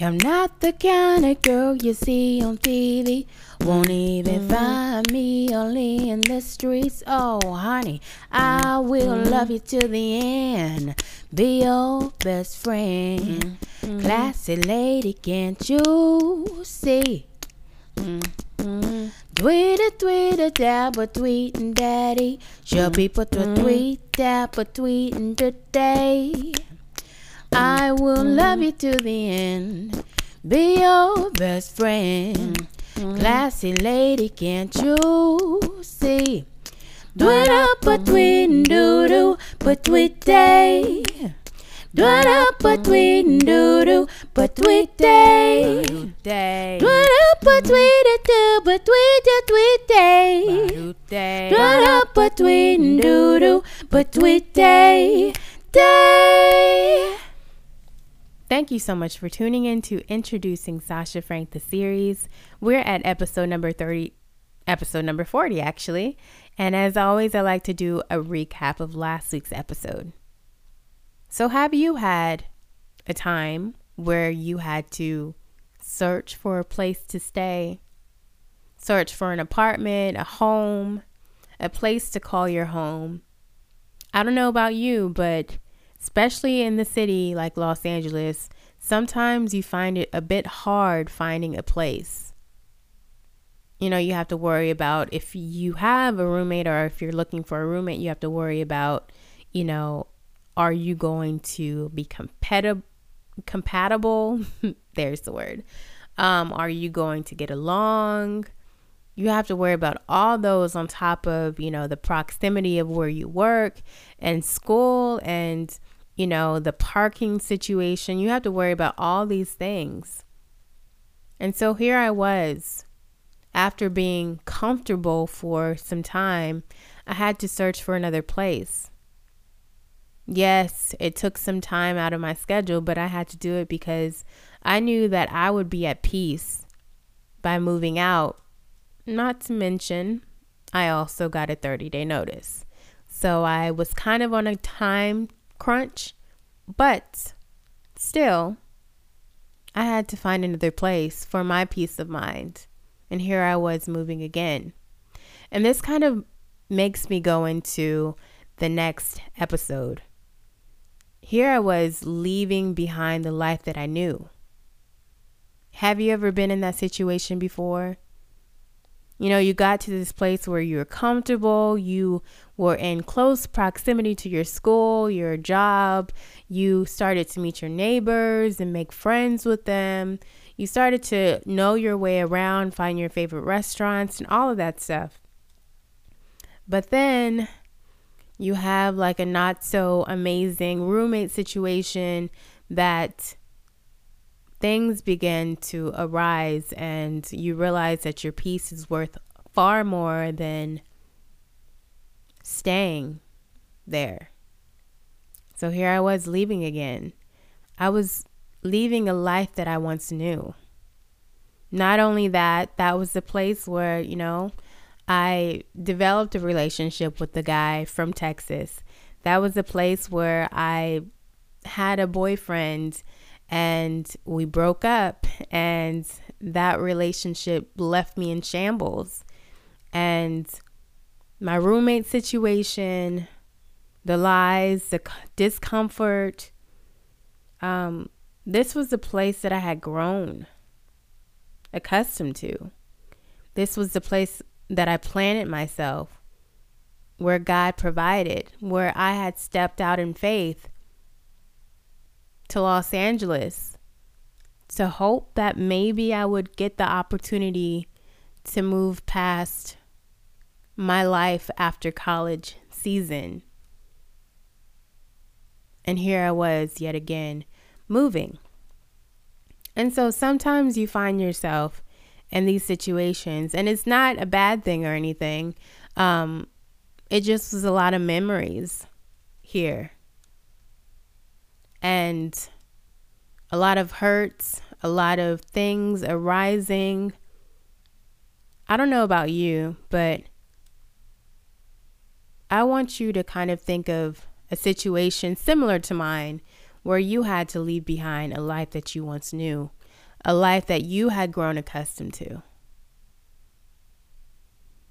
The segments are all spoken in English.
I'm not the kind of girl you see on TV. Won't even mm. find me only in the streets. Oh, honey, I will mm. love you to the end. Be your best friend. Mm. Classy lady, can't you see? Tweet it, tweet it, dab tweeting daddy. Show people to tweet, dab a tweeting today. I will love you to the end. Be your best friend. Classy lady, can't you see? Do it up a tweet doo doo, but tweet day. Do it up a tweet doo doo, but tweet day. Do it up a tweet it doo, but tweet day. Do it up a tweet doo doo, day. Day. Thank you so much for tuning in to Introducing Sasha Frank the series. We're at episode number 30, episode number 40 actually. And as always, I like to do a recap of last week's episode. So, have you had a time where you had to search for a place to stay, search for an apartment, a home, a place to call your home? I don't know about you, but especially in the city like Los Angeles, sometimes you find it a bit hard finding a place. You know, you have to worry about if you have a roommate or if you're looking for a roommate, you have to worry about, you know, are you going to be compatible? There's the word. Um, are you going to get along? You have to worry about all those on top of, you know, the proximity of where you work and school and you know, the parking situation. You have to worry about all these things. And so here I was, after being comfortable for some time, I had to search for another place. Yes, it took some time out of my schedule, but I had to do it because I knew that I would be at peace by moving out. Not to mention, I also got a 30 day notice. So I was kind of on a time crunch, but still, I had to find another place for my peace of mind. And here I was moving again. And this kind of makes me go into the next episode. Here I was leaving behind the life that I knew. Have you ever been in that situation before? You know, you got to this place where you're comfortable, you were in close proximity to your school, your job, you started to meet your neighbors and make friends with them. You started to know your way around, find your favorite restaurants, and all of that stuff. But then you have like a not so amazing roommate situation that things begin to arise and you realize that your peace is worth far more than staying there. So here I was leaving again. I was leaving a life that I once knew. Not only that, that was the place where, you know, I developed a relationship with the guy from Texas. That was the place where I had a boyfriend and we broke up and that relationship left me in shambles. And my roommate situation the lies the discomfort um, this was the place that i had grown accustomed to. This was the place that i planted myself where god provided where i had stepped out in faith to Los Angeles to hope that maybe I would get the opportunity to move past my life after college season. And here I was yet again moving. And so sometimes you find yourself in these situations, and it's not a bad thing or anything. Um, it just was a lot of memories here and a lot of hurts, a lot of things arising. I don't know about you, but I want you to kind of think of a situation similar to mine where you had to leave behind a life that you once knew. a life that you had grown accustomed to.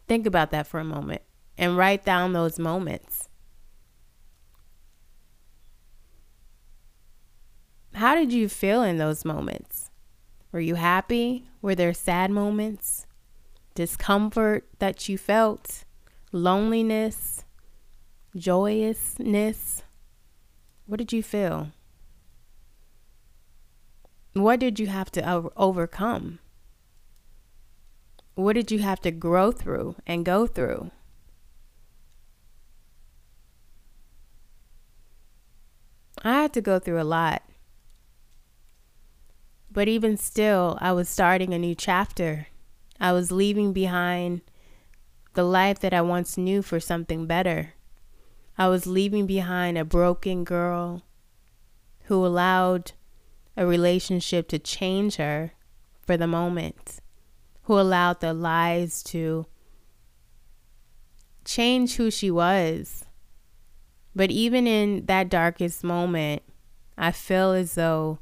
Think about that for a moment and write down those moments. How did you feel in those moments? Were you happy? Were there sad moments? Discomfort that you felt? Loneliness? Joyousness? What did you feel? What did you have to overcome? What did you have to grow through and go through? I had to go through a lot. But even still, I was starting a new chapter. I was leaving behind the life that I once knew for something better. I was leaving behind a broken girl who allowed a relationship to change her for the moment, who allowed the lies to change who she was. But even in that darkest moment, I feel as though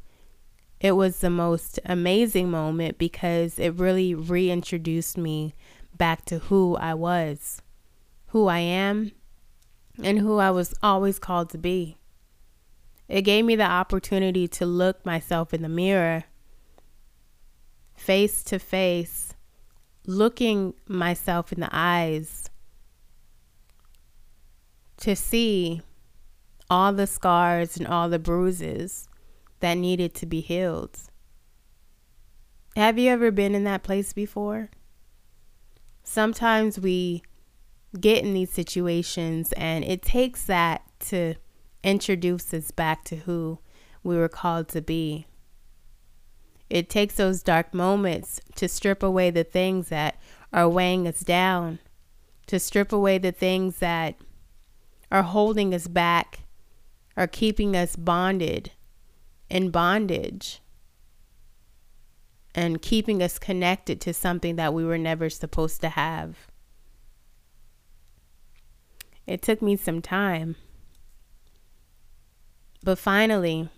it was the most amazing moment because it really reintroduced me back to who I was, who I am, and who I was always called to be. It gave me the opportunity to look myself in the mirror, face to face, looking myself in the eyes to see all the scars and all the bruises that needed to be healed. Have you ever been in that place before? Sometimes we get in these situations and it takes that to introduce us back to who we were called to be. It takes those dark moments to strip away the things that are weighing us down, to strip away the things that are holding us back, are keeping us bonded in bondage, and keeping us connected to something that we were never supposed to have. It took me some time. But finally,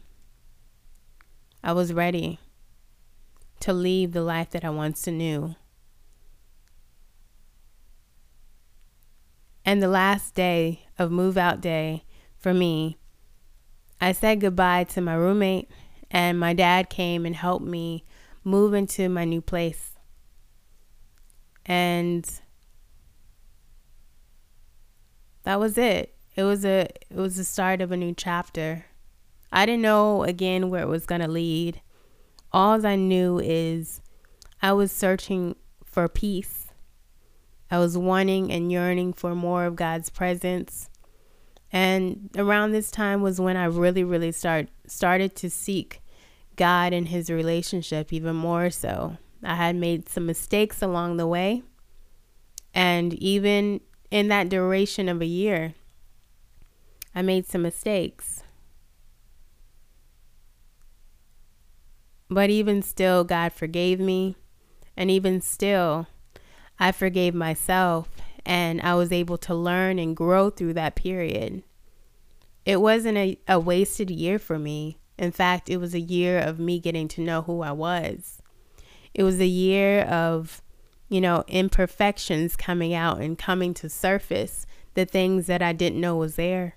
I was ready to leave the life that I once knew. And the last day of move out day for me, I said goodbye to my roommate, and my dad came and helped me move into my new place. And that was it. It was a it was the start of a new chapter. I didn't know again where it was going to lead. All I knew is I was searching for peace. I was wanting and yearning for more of God's presence. And around this time was when I really, really start started to seek God and his relationship even more so. I had made some mistakes along the way. And even in that duration of a year, I made some mistakes. But even still, God forgave me. And even still, I forgave myself and I was able to learn and grow through that period. It wasn't a, a wasted year for me. In fact, it was a year of me getting to know who I was. It was a year of, you know, imperfections coming out and coming to surface, the things that I didn't know was there.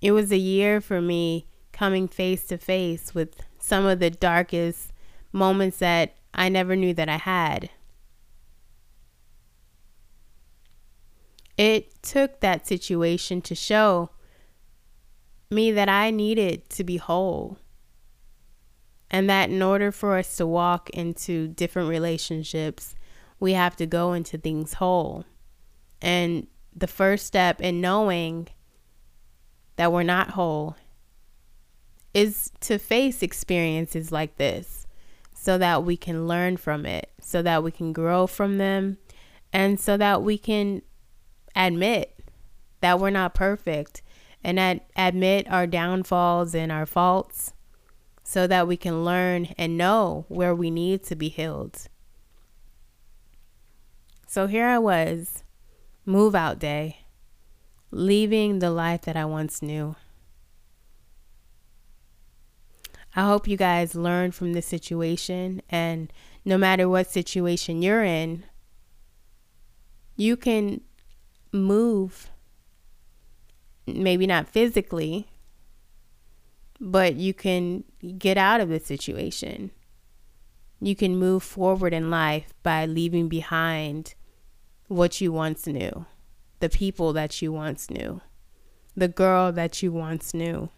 It was a year for me coming face to face with some of the darkest moments that I never knew that I had. It took that situation to show me that I needed to be whole. And that in order for us to walk into different relationships, we have to go into things whole. And the first step in knowing that we're not whole is to face experiences like this so that we can learn from it, so that we can grow from them, and so that we can admit that we're not perfect and ad- admit our downfalls and our faults so that we can learn and know where we need to be healed. So here I was, move out day, leaving the life that I once knew. I hope you guys learn from this situation and no matter what situation you're in, you can move maybe not physically, but you can get out of the situation. You can move forward in life by leaving behind what you once knew, the people that you once knew, the girl that you once knew.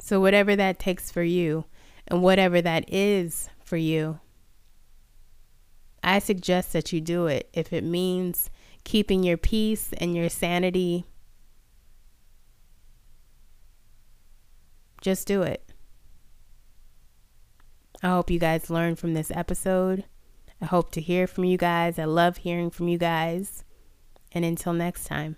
So, whatever that takes for you, and whatever that is for you, I suggest that you do it if it means keeping your peace and your sanity. Just do it. I hope you guys learned from this episode. I hope to hear from you guys. I love hearing from you guys. And until next time.